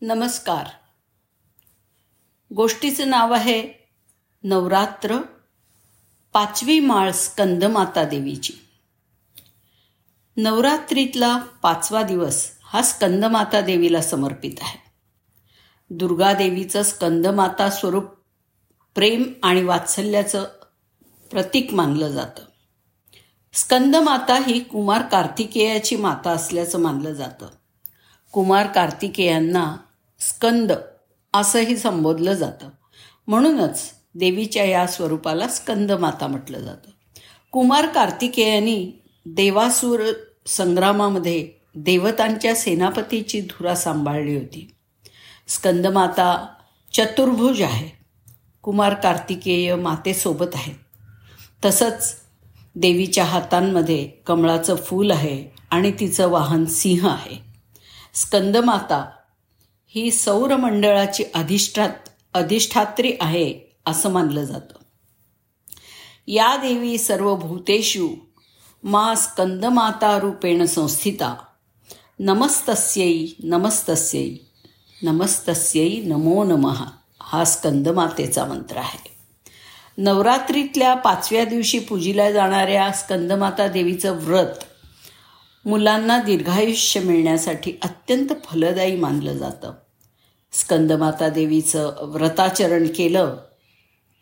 नमस्कार. गोष्टीचं नाव आहे नवरात्र पाचवी माळ स्कंदमाता देवीची. नवरात्रीतला पाचवा दिवस हा स्कंदमाता देवीला समर्पित आहे. दुर्गा देवीचं स्कंदमाता स्वरूप प्रेम आणि वात्सल्याचं प्रतीक मानलं जातं. स्कंदमाता ही कुमार कार्तिकेयाची माता असल्याचं मानलं जातं. कुमार कार्तिकेयांना स्कंद असंही संबोधलं जातं. म्हणूनच देवीच्या या स्वरूपाला स्कंद माता म्हटलं जातं. कुमार कार्तिकेयांनी देवासूर संग्रामामध्ये देवतांच्या सेनापतीची धुरा सांभाळली होती. स्कंदमाता चतुर्भुज आहे. कुमार कार्तिकेय मातेसोबत आहेत. तसंच देवीच्या हातांमध्ये कमळाचं फूल आहे आणि तिचं वाहन सिंह आहे. स्कंदमाता ही सौरमंडळाची अधिष्ठात अधिष्ठात्री आहे असं मानलं जातं. या देवी सर्व भूतेषु मा स्कंदमाता रूपेण संस्थिता. नमस्तस्यै नमस्तस्यै नमस्तस्यै नमो नमः. हा स्कंदमातेचा मंत्र आहे. नवरात्रीतल्या पाचव्या दिवशी पूजिल्या जाणाऱ्या स्कंदमाता देवीचं व्रत मुलांना दीर्घायुष्य मिळण्यासाठी अत्यंत फलदायी मानलं जातं. स्कंदमाता देवीचं व्रताचरण केलं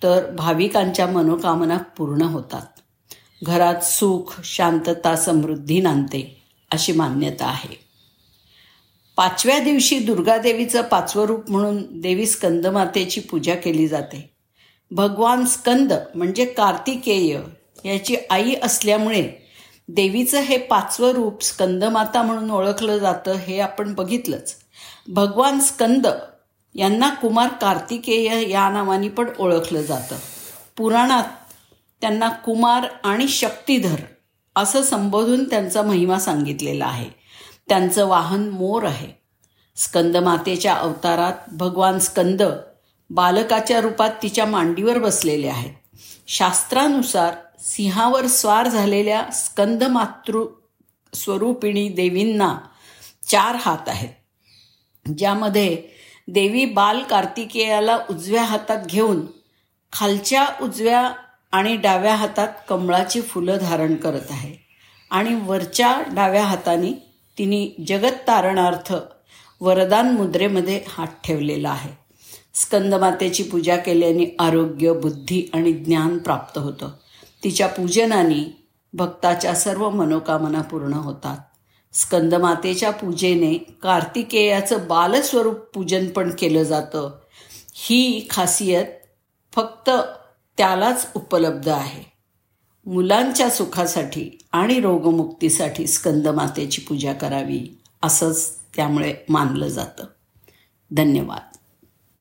तर भाविकांच्या मनोकामना पूर्ण होतात. घरात सुख शांतता समृद्धी नांदते अशी मान्यता आहे. पाचव्या दिवशी दुर्गादेवीचं पाचवं रूप म्हणून देवी स्कंदमातेची पूजा केली जाते. भगवान स्कंद म्हणजे कार्तिकेय याची आई असल्यामुळे देवीचं हे पाचवं रूप स्कंदमाता म्हणून ओळखलं जातं हे आपण बघितलंच. भगवान स्कंद यांना कुमार कार्तिकेय या नावाने पण ओळखलं जातं. पुराणात त्यांना कुमार आणि शक्तिधर असं संबोधून त्यांचा महिमा सांगितलेला आहे. त्यांचं वाहन मोर आहे. स्कंदमातेच्या अवतारात भगवान स्कंद बालकाच्या रूपात तिच्या मांडीवर बसलेले आहेत. शास्त्रानुसार सिंहावर स्वार झालेल्या स्कंदमातृ स्वरूपिणी देवींना चार हात आहेत. ज्यामध्ये देवी बाल कार्तिकेयाला उजव्या हातात घेऊन खालच्या उजव्या आणि डाव्या हातात कमळाची फुलं धारण करत आहे. आणि वरच्या डाव्या हाताने तिने जगत तारणार्थ वरदान मुद्रेमध्ये हात ठेवलेला आहे. स्कंदमातेची पूजा केल्याने आरोग्य बुद्धी आणि ज्ञान प्राप्त होतं. तिच्या पूजनाने भक्ताच्या सर्व मनोकामना पूर्ण होतात. स्कंदमातेच्या पूजेने कार्तिकेयाचं बालस्वरूप पूजन पण केलं जातं. ही खासियत फक्त त्यालाच उपलब्ध आहे. मुलांच्या सुखासाठी आणि रोगमुक्तीसाठी स्कंदमातेची पूजा करावी असंच त्यामुळे मानलं जातं. धन्यवाद.